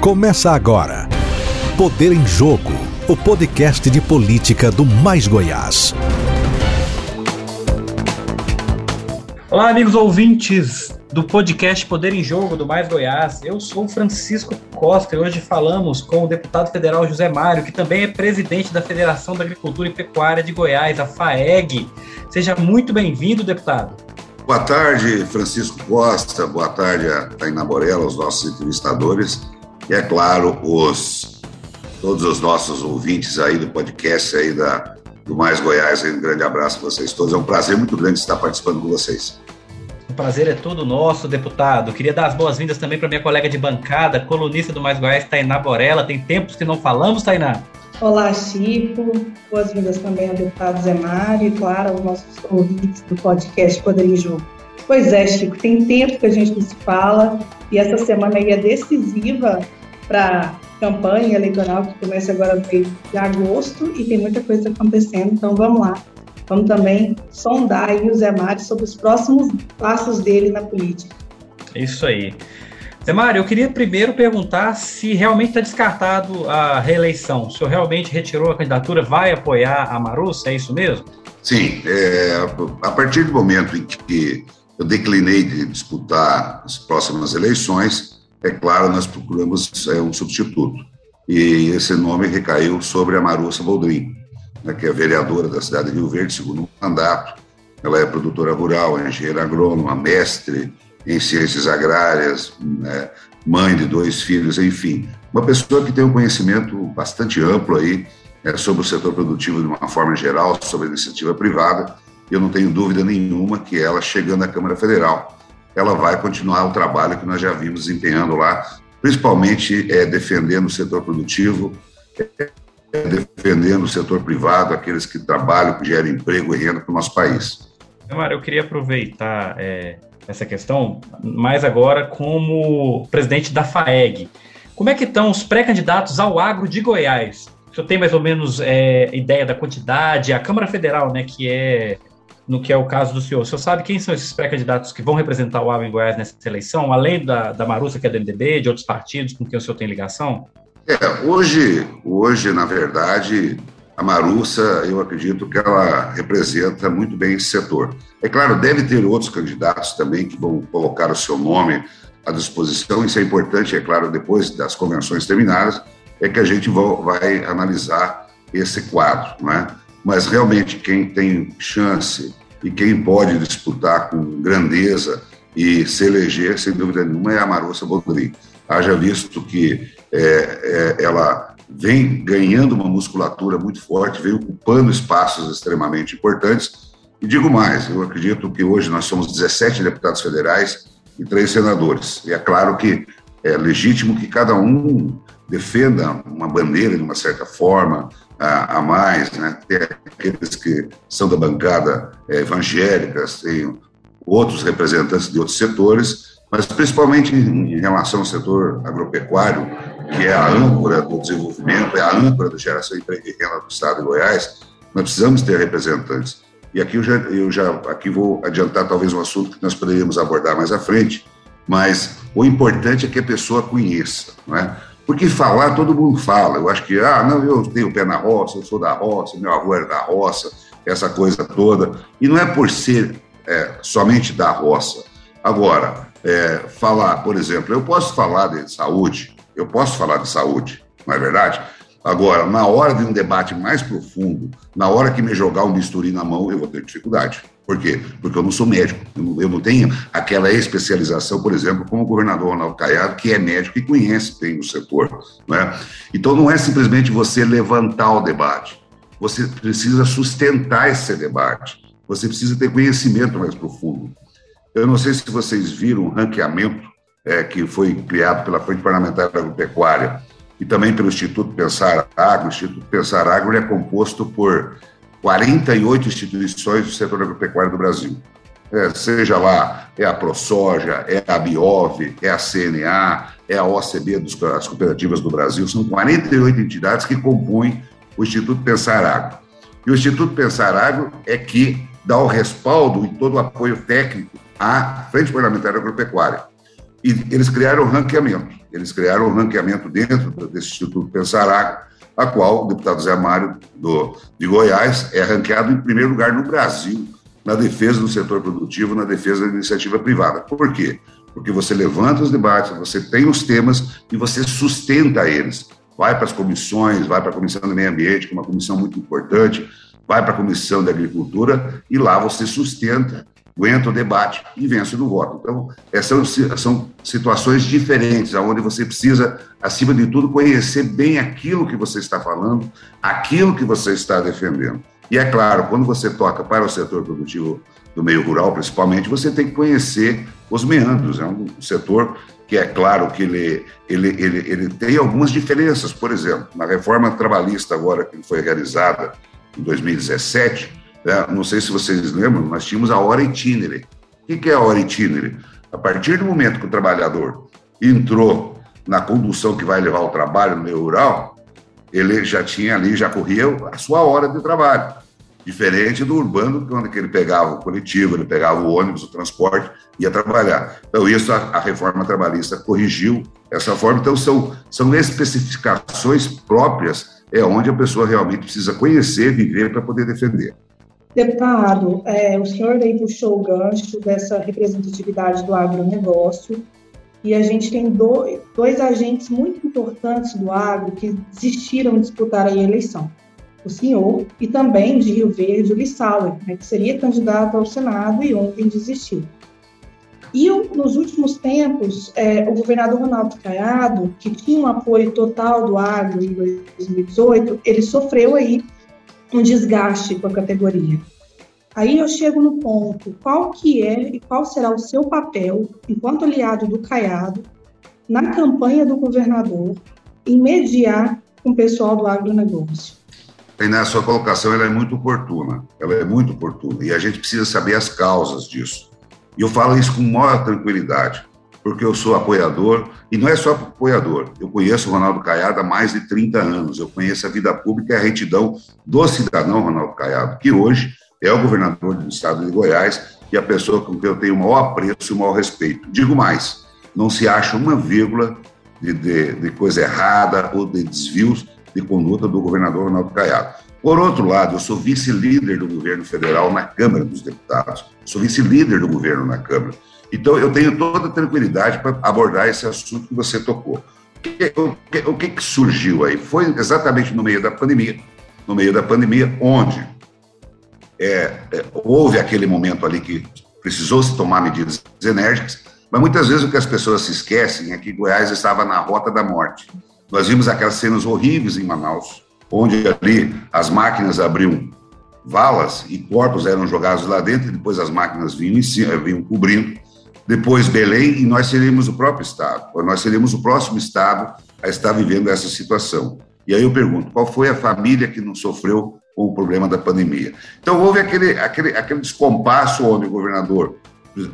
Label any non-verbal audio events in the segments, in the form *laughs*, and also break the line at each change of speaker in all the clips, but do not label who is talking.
Começa agora. Poder em Jogo, o podcast de política do Mais Goiás.
Olá, amigos ouvintes do podcast Poder em Jogo do Mais Goiás. Eu sou Francisco Costa e hoje falamos com o deputado federal José Mário, que também é presidente da Federação da Agricultura e Pecuária de Goiás, a FAEG. Seja muito bem-vindo, deputado.
Boa tarde, Francisco Costa. Boa tarde a Tainá Borella, os nossos entrevistadores. E, é claro, os, todos os nossos ouvintes aí do podcast aí da, do Mais Goiás. Um grande abraço a vocês todos. É um prazer muito grande estar participando com vocês.
O prazer é todo nosso, deputado. Queria dar as boas-vindas também para minha colega de bancada, colunista do Mais Goiás, Tainá Borella. Tem tempos que não falamos, Tainá?
Olá, Chico. Boas-vindas também ao deputado Zé Mário e, claro, aos nossos ouvintes do podcast Poder em Jogo. Pois é, Chico, tem tempo que a gente não se fala e essa semana aí é decisiva para a campanha eleitoral que começa agora no mês de agosto e tem muita coisa acontecendo, então vamos lá. Vamos também sondar aí o Zé Mário sobre os próximos passos dele na política.
Isso aí. Zé Mário, eu queria primeiro perguntar se realmente está descartado a reeleição. O senhor realmente retirou a candidatura, vai apoiar a Marussa, é isso mesmo?
Sim, é, a partir do momento em que eu declinei de disputar as próximas eleições, é claro, nós procuramos é, um substituto. E esse nome recaiu sobre a Marussa Boldrin né, que é vereadora da cidade de Rio Verde, segundo mandato. Ela é produtora rural, é engenheira agrônoma, mestre em ciências agrárias, né, mãe de dois filhos, enfim. Uma pessoa que tem um conhecimento bastante amplo aí é, sobre o setor produtivo de uma forma geral, sobre a iniciativa privada. Eu não tenho dúvida nenhuma que ela, chegando à Câmara Federal, ela vai continuar o trabalho que nós já vimos desempenhando lá, principalmente é, defendendo o setor produtivo, defendendo o setor privado, aqueles que trabalham, que geram emprego e renda para o nosso país.
Mário, eu queria aproveitar é, essa questão, mais agora como presidente da FAEG. Como é que estão os pré-candidatos ao agro de Goiás? O senhor tem mais ou menos é, ideia da quantidade? A Câmara Federal, né, que é no que é o caso do senhor. O senhor sabe quem são esses pré-candidatos que vão representar o agro em Goiás nessa eleição, além da, da Marussa, que é do MDB, de outros partidos com quem o senhor tem ligação?
É, hoje, hoje, na verdade, a Marussa, eu acredito que ela representa muito bem esse setor. É claro, deve ter outros candidatos também que vão colocar o seu nome à disposição, isso é importante, é claro, depois das convenções terminadas, é que a gente vai analisar esse quadro, não é? Mas realmente quem tem chance e quem pode disputar com grandeza e se eleger, sem dúvida nenhuma, é a Marussa Bodri. Haja visto que é, é, ela vem ganhando uma musculatura muito forte, vem ocupando espaços extremamente importantes. E digo mais, eu acredito que hoje nós somos 17 deputados federais e três senadores. E é claro que é legítimo que cada um defenda uma bandeira de uma certa forma a, a mais, né? Tem aqueles que são da bancada é, evangélica, tem outros representantes de outros setores, mas principalmente em, relação ao setor agropecuário, que é a âncora do desenvolvimento, é a âncora da geração de emprego e renda do Estado de Goiás, nós precisamos ter representantes. E aqui eu já, eu já aqui vou adiantar talvez um assunto que nós poderíamos abordar mais à frente, mas o importante é que a pessoa conheça, não é? Porque falar, todo mundo fala. Eu acho que, ah, não, eu tenho pé na roça, eu sou da roça, meu avô era da roça, essa coisa toda. E não é por ser é, somente da roça. Agora, é, falar, por exemplo, eu posso falar de saúde, eu posso falar de saúde, não é verdade? Agora, na hora de um debate mais profundo, na hora que me jogar um bisturi na mão, eu vou ter dificuldade. Por quê? Porque eu não sou médico, eu não, eu não tenho aquela especialização, por exemplo, como o governador Ronaldo Caiado, que é médico e conhece bem o setor. Né? Então, não é simplesmente você levantar o debate, você precisa sustentar esse debate, você precisa ter conhecimento mais profundo. Eu não sei se vocês viram o ranqueamento é, que foi criado pela Frente Parlamentar Agropecuária e também pelo Instituto Pensar Agro. O Instituto Pensar Agro é composto por 48 instituições do setor agropecuário do Brasil. É, seja lá, é a ProSoja, é a Biov, é a CNA, é a OCB, das cooperativas do Brasil, são 48 entidades que compõem o Instituto Pensar Agro. E o Instituto Pensar Agro é que dá o respaldo e todo o apoio técnico à Frente Parlamentar Agropecuária. E eles criaram o ranqueamento. Eles criaram o ranqueamento dentro desse Instituto Pensar a qual o deputado Zé Mário do, de Goiás é ranqueado em primeiro lugar no Brasil na defesa do setor produtivo, na defesa da iniciativa privada. Por quê? Porque você levanta os debates, você tem os temas e você sustenta eles. Vai para as comissões, vai para a Comissão do Meio Ambiente, que é uma comissão muito importante, vai para a Comissão da Agricultura e lá você sustenta aguenta o debate e vence no voto. Então, essas são situações diferentes, onde você precisa, acima de tudo, conhecer bem aquilo que você está falando, aquilo que você está defendendo. E é claro, quando você toca para o setor produtivo do meio rural, principalmente, você tem que conhecer os meandros. É um setor que é claro que ele, ele, ele, ele tem algumas diferenças. Por exemplo, na reforma trabalhista agora que foi realizada em 2017, né? Não sei se vocês lembram, nós tínhamos a hora itinere. O que é a hora itinere? A partir do momento que o trabalhador entrou na condução que vai levar o trabalho no meio rural, ele já tinha ali, já corria a sua hora de trabalho. Diferente do urbano, quando ele pegava o coletivo, ele pegava o ônibus, o transporte, ia trabalhar. Então, isso a, a reforma trabalhista corrigiu essa forma. Então, são, são especificações próprias, é onde a pessoa realmente precisa conhecer, viver para poder defender.
Deputado, é, o senhor aí puxou o gancho dessa representatividade do agronegócio e a gente tem dois, dois agentes muito importantes do agro que desistiram de disputar a eleição. O senhor e também de Rio Verde, o Lissauer, né, que seria candidato ao Senado e ontem desistiu. E nos últimos tempos, é, o governador Ronaldo Caiado, que tinha um apoio total do agro em 2018, ele sofreu aí um desgaste com a categoria. Aí eu chego no ponto, qual que é e qual será o seu papel, enquanto aliado do Caiado, na campanha do governador, em mediar com o pessoal do agronegócio?
Tainá, sua colocação ela é muito oportuna, ela é muito oportuna, e a gente precisa saber as causas disso. E eu falo isso com maior tranquilidade porque eu sou apoiador, e não é só apoiador, eu conheço o Ronaldo Caiado há mais de 30 anos, eu conheço a vida pública e a retidão do cidadão Ronaldo Caiado, que hoje é o governador do estado de Goiás e a pessoa com quem eu tenho o maior apreço e o maior respeito. Digo mais, não se acha uma vírgula de, de, de coisa errada ou de desvios de conduta do governador Ronaldo Caiado. Por outro lado, eu sou vice-líder do governo federal na Câmara dos Deputados, sou vice-líder do governo na Câmara. Então, eu tenho toda a tranquilidade para abordar esse assunto que você tocou. O que, o, que, o que surgiu aí? Foi exatamente no meio da pandemia, no meio da pandemia, onde é, é, houve aquele momento ali que precisou se tomar medidas enérgicas, mas muitas vezes o que as pessoas se esquecem é que Goiás estava na rota da morte. Nós vimos aquelas cenas horríveis em Manaus, onde ali as máquinas abriam valas e corpos eram jogados lá dentro e depois as máquinas vinham, vinham cobrindo depois Belém, e nós seremos o próprio Estado, nós seremos o próximo Estado a estar vivendo essa situação. E aí eu pergunto, qual foi a família que não sofreu com o problema da pandemia? Então houve aquele, aquele, aquele descompasso onde o governador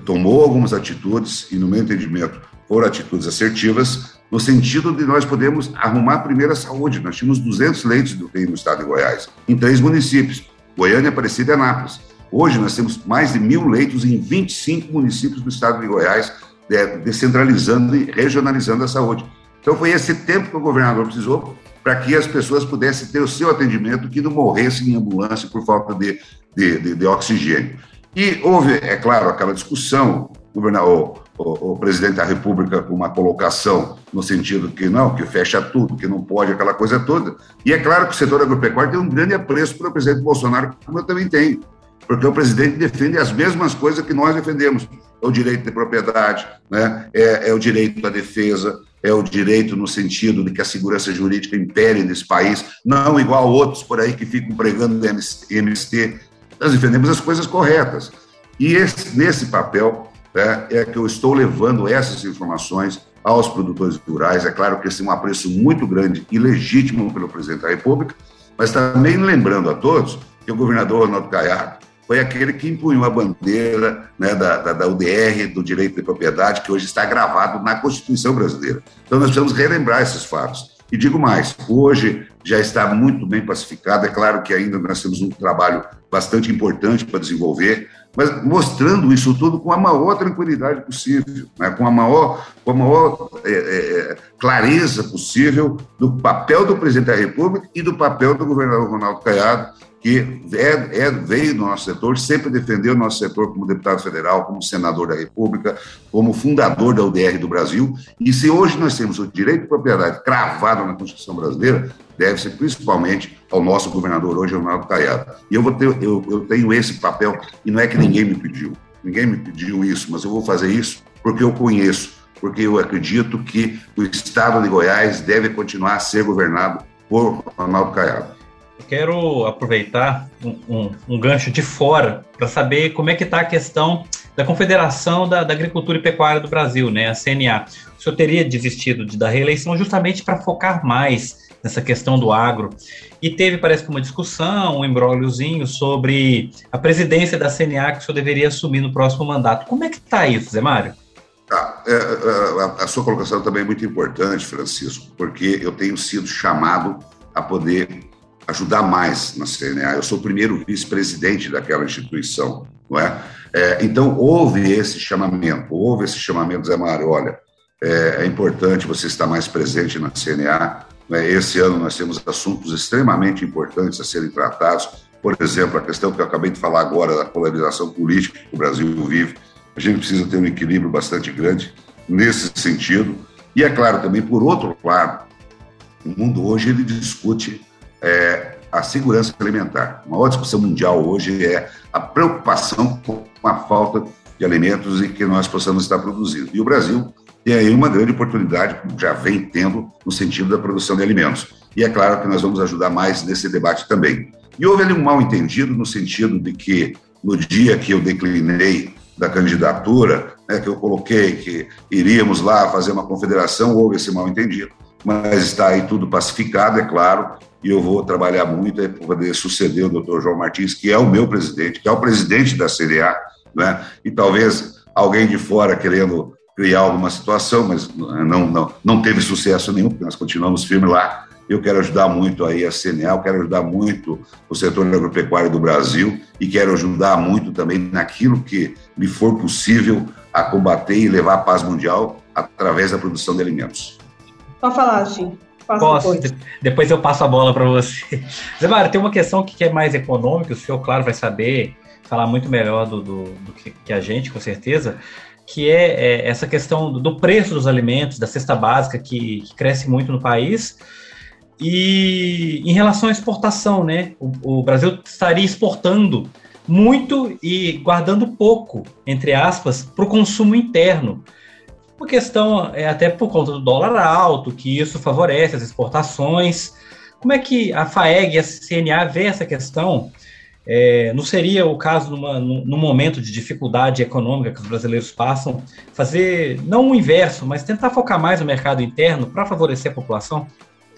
tomou algumas atitudes, e no meu entendimento foram atitudes assertivas, no sentido de nós podermos arrumar a primeira saúde. Nós tínhamos 200 leitos do no estado de Goiás, em três municípios, Goiânia, Aparecida e Anápolis. Hoje nós temos mais de mil leitos em 25 municípios do estado de Goiás, é, descentralizando e regionalizando a saúde. Então foi esse tempo que o governador precisou para que as pessoas pudessem ter o seu atendimento, que não morressem em ambulância por falta de, de, de, de oxigênio. E houve, é claro, aquela discussão, governador, o, o, presidente da República com uma colocação no sentido que não, que fecha tudo, que não pode, aquela coisa toda. E é claro que o setor agropecuário tem um grande apreço para o presidente Bolsonaro, como eu também tenho porque o presidente defende as mesmas coisas que nós defendemos. É o direito de propriedade, né? é, é o direito à defesa, é o direito no sentido de que a segurança jurídica impere nesse país, não igual outros por aí que ficam pregando MST. Nós defendemos as coisas corretas. E esse, nesse papel né, é que eu estou levando essas informações aos produtores rurais. É claro que esse é um apreço muito grande e legítimo pelo presidente da República, mas também lembrando a todos que o governador Ronaldo Caiado foi aquele que empunhou a bandeira né, da, da, da, UDR, do direito de propriedade, que hoje está gravado na Constituição brasileira. Então, nós precisamos relembrar esses fatos. E digo mais, hoje já está muito bem pacificado. É claro que ainda nós temos um trabalho bastante importante para desenvolver. mas mostrando isso tudo com a maior tranquilidade possível, né? com a maior, com a maior é, é, clareza possível do papel do presidente da República e do papel do governador Ronaldo Caiado que é, é, veio do nosso setor, sempre defendeu o nosso setor como deputado federal, como senador da República, como fundador da UDR do Brasil. E se hoje nós temos o direito de propriedade cravado na Constituição brasileira, deve ser principalmente ao nosso governador hoje, Ronaldo Caiado. E eu, vou ter, eu, eu tenho esse papel, e não é que ninguém me pediu, ninguém me pediu isso, mas eu vou fazer isso porque eu conheço, porque eu acredito que o Estado de Goiás deve continuar a ser governado por Ronaldo Caiado
quero aproveitar um, um, um gancho de fora para saber como é que está a questão da Confederação da, da, Agricultura e Pecuária do Brasil, né, a CNA. O senhor teria desistido de, da reeleição justamente para focar mais nessa questão do agro. E teve, parece que, uma discussão, um embróliozinho sobre a presidência da CNA que o senhor deveria assumir no próximo mandato. Como é que está isso, Zé Mário?
Ah, é, é, a sua colocação também é muito importante, Francisco, porque eu tenho sido chamado a poder ajudar mais na CNA. Eu sou o primeiro vice-presidente daquela instituição, não é? é? Então, houve esse chamamento, houve esse chamamento, Zé Mário, olha, é, é importante você estar mais presente na CNA. Né? Esse ano nós temos assuntos extremamente importantes a serem tratados, por exemplo, a questão que eu acabei de falar agora da polarização política que o Brasil vive. A gente precisa ter um equilíbrio bastante grande nesse sentido. E é claro também, por outro lado, o mundo hoje ele discute é a segurança alimentar. Uma outra discussão mundial hoje é a preocupação com a falta de alimentos e que nós possamos estar produzindo. E o Brasil tem aí uma grande oportunidade, já vem tendo, no sentido da produção de alimentos. E é claro que nós vamos ajudar mais nesse debate também. E houve ali um mal entendido no sentido de que, no dia que eu declinei da candidatura, né, que eu coloquei que iríamos lá fazer uma confederação, houve esse mal entendido. Mas está aí tudo pacificado, é claro, e eu vou trabalhar muito para poder suceder o doutor João Martins, que é o meu presidente, que é o presidente da CDA, né? e talvez alguém de fora querendo criar alguma situação, mas não, não, não teve sucesso nenhum, porque nós continuamos firmes lá. Eu quero ajudar muito aí a CNA, eu quero ajudar muito o setor agropecuário do Brasil e quero ajudar muito também naquilo que me for possível a combater e levar a paz mundial através da produção de alimentos.
Pode falar, Chico.
Posso, depois. depois eu passo a bola para você. *laughs* Zé Mário, tem uma questão que é mais econômica, o senhor, claro, vai saber falar muito melhor do, do, do que, que, a gente, com certeza, que é, é, essa questão do preço dos alimentos, da cesta básica, que, que, cresce muito no país. E em relação à exportação, né? O, o Brasil estaria exportando muito e guardando pouco, entre aspas, para o consumo interno. Uma questão é até por conta do dólar alto, que isso favorece as exportações. Como é que a FAEG e a CNA vê essa questão? É, não seria o caso numa, num momento de dificuldade econômica que os brasileiros passam, fazer não o inverso, mas tentar focar mais no mercado interno para favorecer a população?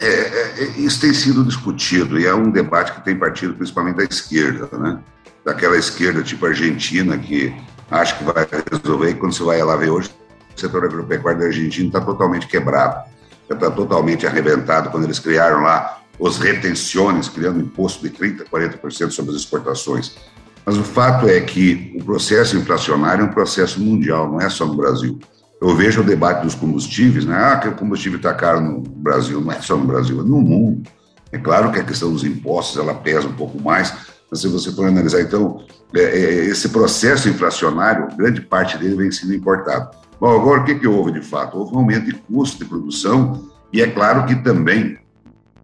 É, é, é, isso tem sido discutido e é um debate que tem partido principalmente da esquerda, né? Daquela esquerda tipo argentina que acha que vai resolver e quando você vai lá ver hoje o setor agropecuário da Argentina está totalmente quebrado, está totalmente arrebentado quando eles criaram lá os retenções, criando imposto de 30%, 40% sobre as exportações. Mas o fato é que o processo inflacionário é um processo mundial, não é só no Brasil. Eu vejo o debate dos combustíveis, né? Ah, que o combustível está caro no Brasil, não é só no Brasil, é no mundo. É claro que a questão dos impostos ela pesa um pouco mais, mas se você for analisar, então, é, é, esse processo inflacionário, grande parte dele vem sendo importado. Bom, agora o que, que houve de fato? Houve um aumento de custo de produção e é claro que também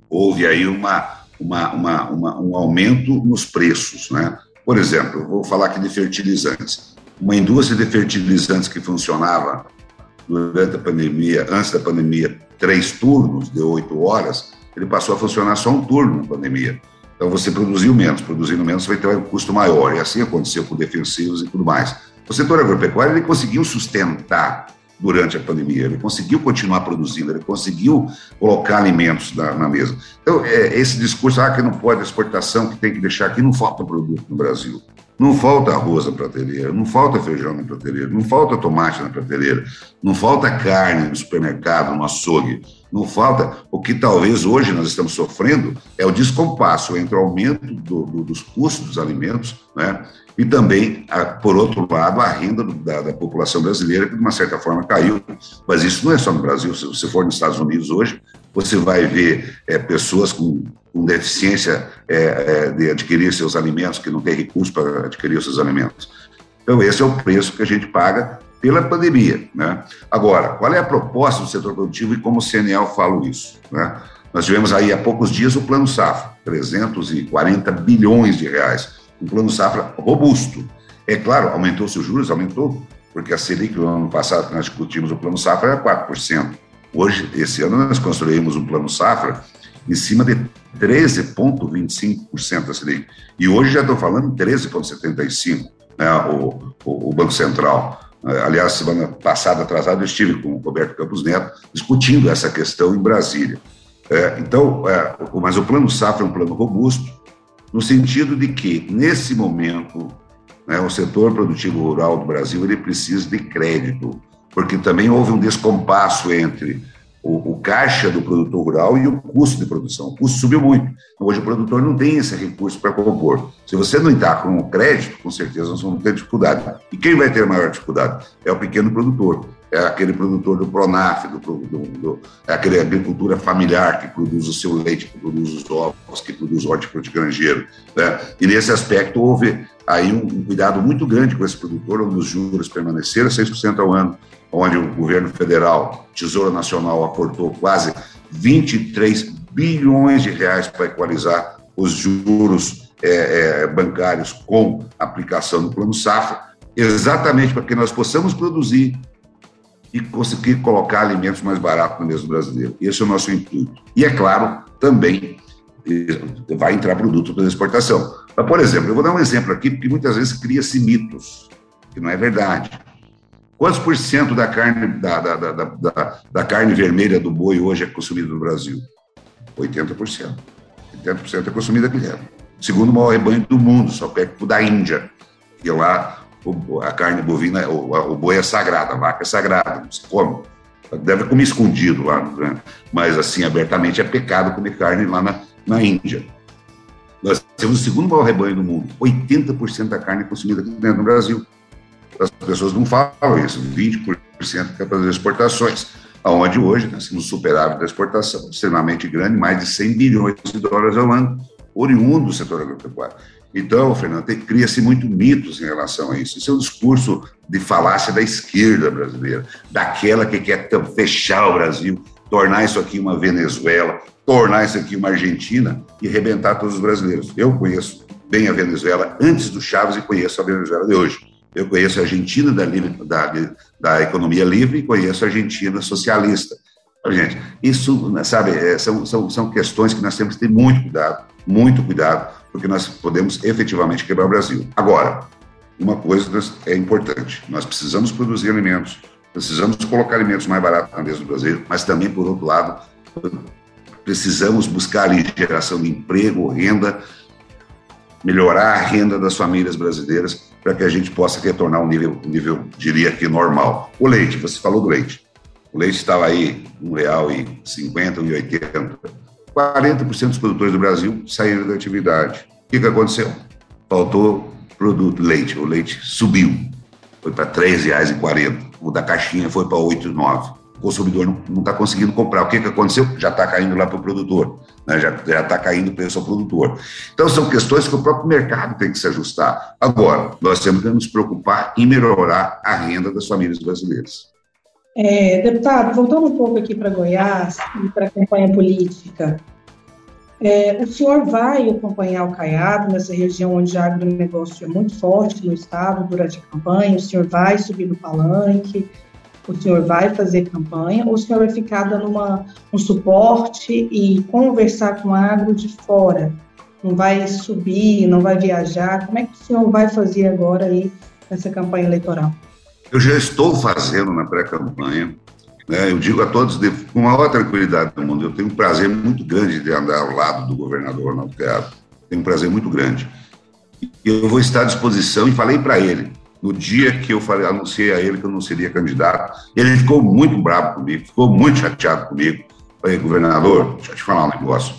houve aí uma, uma, uma, uma um aumento nos preços. Né? Por exemplo, vou falar aqui de fertilizantes. Uma indústria de fertilizantes que funcionava durante a pandemia, antes da pandemia, três turnos de oito horas, ele passou a funcionar só um turno na pandemia. Então você produziu menos, produzindo menos vai ter um custo maior. E assim aconteceu com defensivos e tudo mais. O setor agropecuário ele conseguiu sustentar durante a pandemia, ele conseguiu continuar produzindo, ele conseguiu colocar alimentos na, na mesa. Então, é, esse discurso, ah, que não pode exportação, que tem que deixar aqui, não falta produto no Brasil. Não falta arroz na prateleira, não falta feijão na prateleira, não falta tomate na prateleira, não falta carne no supermercado, no açougue, não falta. O que talvez hoje nós estamos sofrendo é o descompasso entre o aumento do, do, dos custos dos alimentos, né? E também, por outro lado, a renda da, da, população brasileira, que de uma certa forma caiu. Mas isso não é só no Brasil. Se você for nos Estados Unidos hoje, você vai ver é, pessoas com com deficiência é, é, de adquirir seus alimentos, que não tem recurso para adquirir seus alimentos. Então, esse é o preço que a gente paga pela pandemia. Né? Agora, qual é a proposta do setor produtivo e como o CNL fala isso? Né? Nós tivemos aí há poucos dias o Plano Safra, 340 bilhões de reais. Um Plano Safra robusto. É claro, aumentou-se os juros, aumentou, porque a Selic no ano passado, que nós discutimos o Plano Safra, era 4%. Hoje, esse ano, nós construímos um Plano Safra em cima de 13,25% da Selic. E hoje já estou falando 13,75%, né, o, o, o, Banco Central. É, aliás, semana passada, atrasada, eu estive com o Roberto Campos Neto discutindo essa questão em Brasília. É, então, é, mas o Plano Safra é um plano robusto, no sentido de que, nesse momento, né, o setor produtivo rural do Brasil ele precisa de crédito, porque também houve um descompasso entre o, o, caixa do produtor rural e o custo de produção. O custo subiu muito. Hoje o produtor não tem esse recurso para compor. Se você não está com o crédito, com certeza nós vamos ter dificuldade. E quem vai ter maior dificuldade? É o pequeno produtor. É aquele produtor do Pronaf, do, do, do, é aquele agricultura familiar que produz o seu leite, que produz os ovos, que produz hortifruti granjeiro. Né? E nesse aspecto houve aí um, um cuidado muito grande com esse produtor, onde os juros permaneceram 6% ao ano onde o governo federal, Tesouro Nacional, aportou quase 23 bilhões de reais para equalizar os juros é, é, bancários com aplicação do Plano Safra, exatamente para que nós possamos produzir e conseguir colocar alimentos mais baratos no mesmo brasileiro. Esse é o nosso intuito. E, é claro, também eh, vai entrar produto para exportação. Mas, por exemplo, eu vou dar um exemplo aqui, porque muitas vezes cria-se mitos, que não é verdade. Quantos por cento da carne, da, da, da, da, carne vermelha do boi hoje é consumida no Brasil? 80%. 80% é consumida aqui dentro. Segundo maior rebanho do mundo, só perto da Índia. E lá a carne bovina, o, o boi é sagrado, a vaca é sagrada, não se come. Deve comer escondido lá, né? mas assim, abertamente é pecado comer carne lá na, na Índia. Nós temos o segundo maior rebanho do mundo. 80% da carne é consumida aqui dentro do Brasil. As pessoas não falam isso, 20% é para as exportações, aonde hoje nós temos superávit da exportação extremamente grande, mais de 100 bilhões de dólares ao ano, oriundo do setor agropecuário. Então, Fernando, cria-se muito mitos em relação a isso. Isso é um discurso de falácia da esquerda brasileira, daquela que quer fechar o Brasil, tornar isso aqui uma Venezuela, tornar isso aqui uma Argentina e arrebentar todos os brasileiros. Eu conheço bem a Venezuela antes do Chaves e conheço a Venezuela de hoje. Eu conheço a Argentina da, da, da economia livre e conheço a Argentina socialista. Gente, isso, sabe, é, são, são, são questões que nós temos que ter muito cuidado, muito cuidado, porque nós podemos efetivamente quebrar o Brasil. Agora, uma coisa é importante: nós precisamos produzir alimentos, precisamos colocar alimentos mais baratos na mesa do Brasil, mas também, por outro lado, precisamos buscar ali geração de emprego, renda, melhorar a renda das famílias brasileiras para que a gente possa retornar um nível, nível, diria que normal. O leite, você falou do leite. O leite estava aí R$ 1,50, R$ 1,80. 40% dos produtores do Brasil saíram da atividade. O que, que aconteceu? Faltou produto, leite. O leite subiu. Foi para R$ 3,40. O da caixinha foi para R$ 8,9 consumidor não está conseguindo comprar. O que, que aconteceu? Já está caindo lá para o produtor, né? já está caindo o preço ao produtor. Então, são questões que o próprio mercado tem que se ajustar. Agora, nós temos que nos preocupar em melhorar a renda das famílias brasileiras.
É, deputado, voltando um pouco aqui para Goiás e para a campanha política, é, o senhor vai acompanhar o Caiado nessa região onde o agronegócio é muito forte no estado durante a campanha? O senhor vai subir no palanque? O senhor vai fazer campanha ou o senhor vai ficar dando uma, um suporte e conversar com o agro de fora? Não vai subir, não vai viajar? Como é que o senhor vai fazer agora aí nessa campanha eleitoral?
Eu já estou fazendo na pré-campanha. Né? Eu digo a todos com a maior tranquilidade do mundo, eu tenho um prazer muito grande de andar ao lado do governador Ronaldo Caiado. Tenho um prazer muito grande. Eu vou estar à disposição e falei para ele, no dia que eu falei, anunciei a ele que eu não seria candidato, ele ficou muito bravo comigo, ficou muito chateado comigo. Falei, governador, deixa eu te falar um negócio.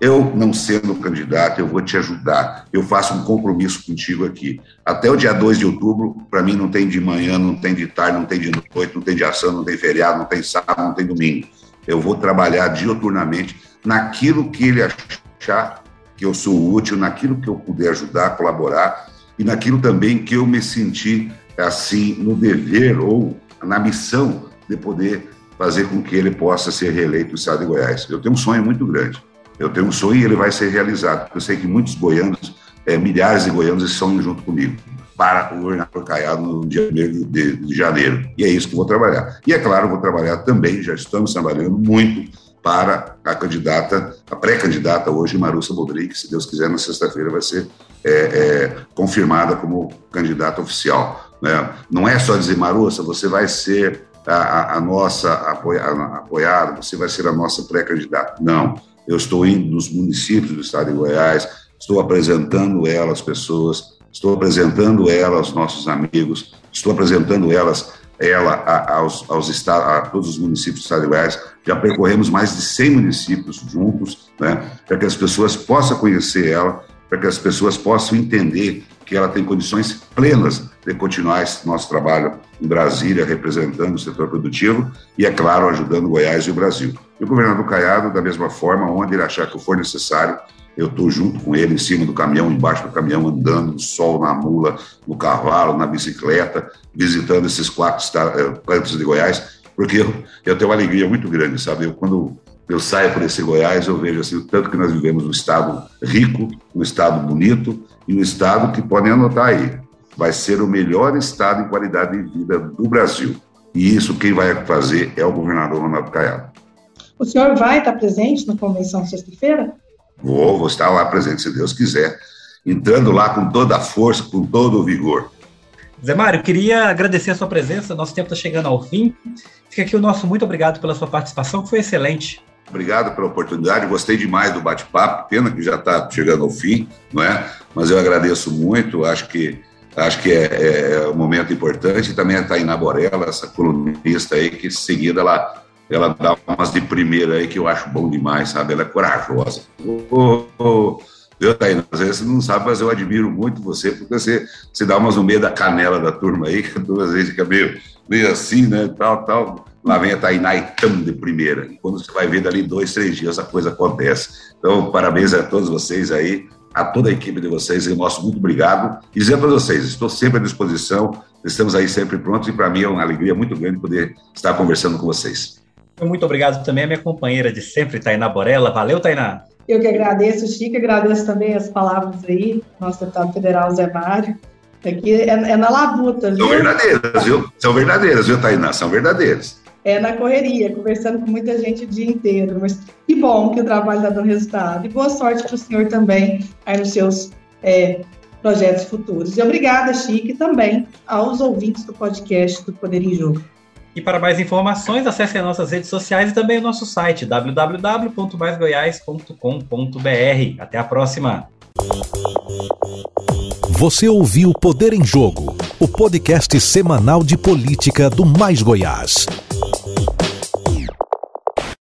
Eu, não sendo candidato, eu vou te ajudar. Eu faço um compromisso contigo aqui. Até o dia 2 de outubro, para mim, não tem de manhã, não tem de tarde, não tem de noite, não tem de ação, não tem feriado, não tem sábado, não tem domingo. Eu vou trabalhar dioturnamente naquilo que ele achar que eu sou útil, naquilo que eu puder ajudar, colaborar e naquilo também que eu me senti assim no dever ou na missão de poder fazer com que ele possa ser reeleito no estado de Goiás. Eu tenho um sonho muito grande. Eu tenho um sonho e ele vai ser realizado. Eu sei que muitos goianos, é, milhares de goianos estão junto comigo para o governador Caiado no dia 1 de, de, janeiro. E é isso que eu vou trabalhar. E é claro, vou trabalhar também, já estamos trabalhando muito para a candidata, a pré-candidata hoje, Marussa Bodri, que, se Deus quiser, na sexta-feira vai ser é, é, confirmada como candidata oficial. Né? Não é só dizer, Marussa, você vai ser a, a nossa apoiada, você vai ser a nossa pré-candidata. Não, eu estou indo nos municípios do estado de Goiás, estou apresentando ela às pessoas, estou apresentando ela aos nossos amigos, estou apresentando elas ela aos, aos estados, a todos os municípios Goiás. Já percorremos mais de 100 municípios juntos, né, para que as pessoas possam conhecer ela, para que as pessoas possam entender que ela tem condições plenas de continuar esse nosso trabalho em Brasília, representando o setor produtivo e, é claro, ajudando Goiás e o Brasil. E o governador Caiado, da mesma forma, onde ele achar que for necessário, eu estou junto com ele, em cima do caminhão, embaixo do caminhão, andando no sol, na mula, no cavalo, na bicicleta, visitando esses quatro eh, cantos de Goiás, porque eu, eu tenho uma alegria muito grande, sabe? Eu, quando eu saio por esse Goiás, eu vejo assim, o tanto que nós vivemos um estado rico, um estado bonito e um estado que, podem anotar aí, vai ser o melhor estado em qualidade de vida do Brasil. E isso quem vai fazer é o governador Ronaldo Caiado.
O senhor vai estar presente na convenção sexta-feira?
Vou, vou estar lá presente, se Deus quiser, entrando lá com toda a força, com todo o vigor.
Zé Mário, queria agradecer a sua presença, nosso tempo está chegando ao fim. Fica aqui o nosso muito obrigado pela sua participação, que foi excelente.
Obrigado pela oportunidade, gostei demais do bate-papo, pena que já está chegando ao fim, não é? Mas eu agradeço muito, acho que acho que é, é, é um momento importante. Também a Tainá Borella, essa colunista aí, que em seguida ela, ela dá umas de primeira aí que eu acho bom demais, sabe? Ela é corajosa. Oh, oh, Viu, Tainá? Às vezes você não sabe, mas eu admiro muito você, porque você, você dá umas no meio da canela da turma aí, *laughs* que duas vezes fica meio, meio assim, né? Tal, tal. Lá vem a Tainá e tão de primeira. E quando você vai ver dali dois, três dias, a coisa acontece. Então, parabéns a todos vocês aí a toda a equipe de vocês, eu nosso muito obrigado. E dizer para vocês, estou sempre à disposição, estamos aí sempre prontos e para mim é uma alegria muito grande poder estar conversando com vocês.
Muito obrigado também à minha companheira de sempre, Tainá Borella. Valeu, Tainá.
Eu que agradeço, Chico, agradeço também as palavras aí, nosso deputado federal Zé Mário. Aqui é, é na labuta, viu?
São verdadeiras, viu? São verdadeiras, viu, Tainá? São verdadeiras
é, na correria, conversando com muita gente o dia inteiro. Mas que bom que o trabalho está dando resultado. E boa sorte para o senhor também aí nos seus é, projetos futuros. E obrigada, Chique, também aos ouvintes do podcast do Poder em Jogo.
E para mais informações, acesse as nossas redes sociais e também o nosso site www.maisgoiás.com.br. Até a próxima!
Você ouviu Poder em Jogo, o podcast semanal de política do Mais Goiás.